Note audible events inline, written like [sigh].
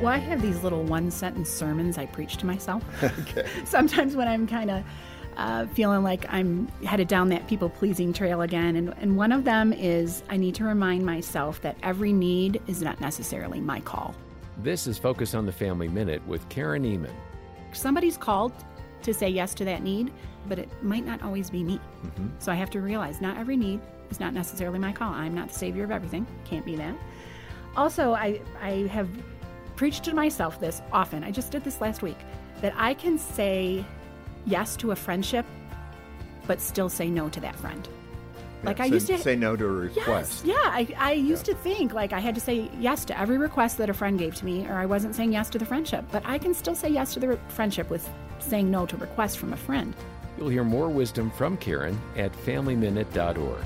Well, I have these little one sentence sermons I preach to myself. [laughs] okay. [laughs] Sometimes when I'm kind of uh, feeling like I'm headed down that people pleasing trail again. And, and one of them is I need to remind myself that every need is not necessarily my call. This is Focus on the Family Minute with Karen Ehman. Somebody's called to say yes to that need, but it might not always be me. Mm-hmm. So I have to realize not every need is not necessarily my call. I'm not the savior of everything. Can't be that. Also, I, I have preached to myself this often. I just did this last week that I can say yes to a friendship, but still say no to that friend. Like yeah, I used to say no to a request. Yes, yeah, I, I used yeah. to think like I had to say yes to every request that a friend gave to me, or I wasn't saying yes to the friendship. But I can still say yes to the re- friendship with saying no to requests from a friend. You'll hear more wisdom from Karen at FamilyMinute.org.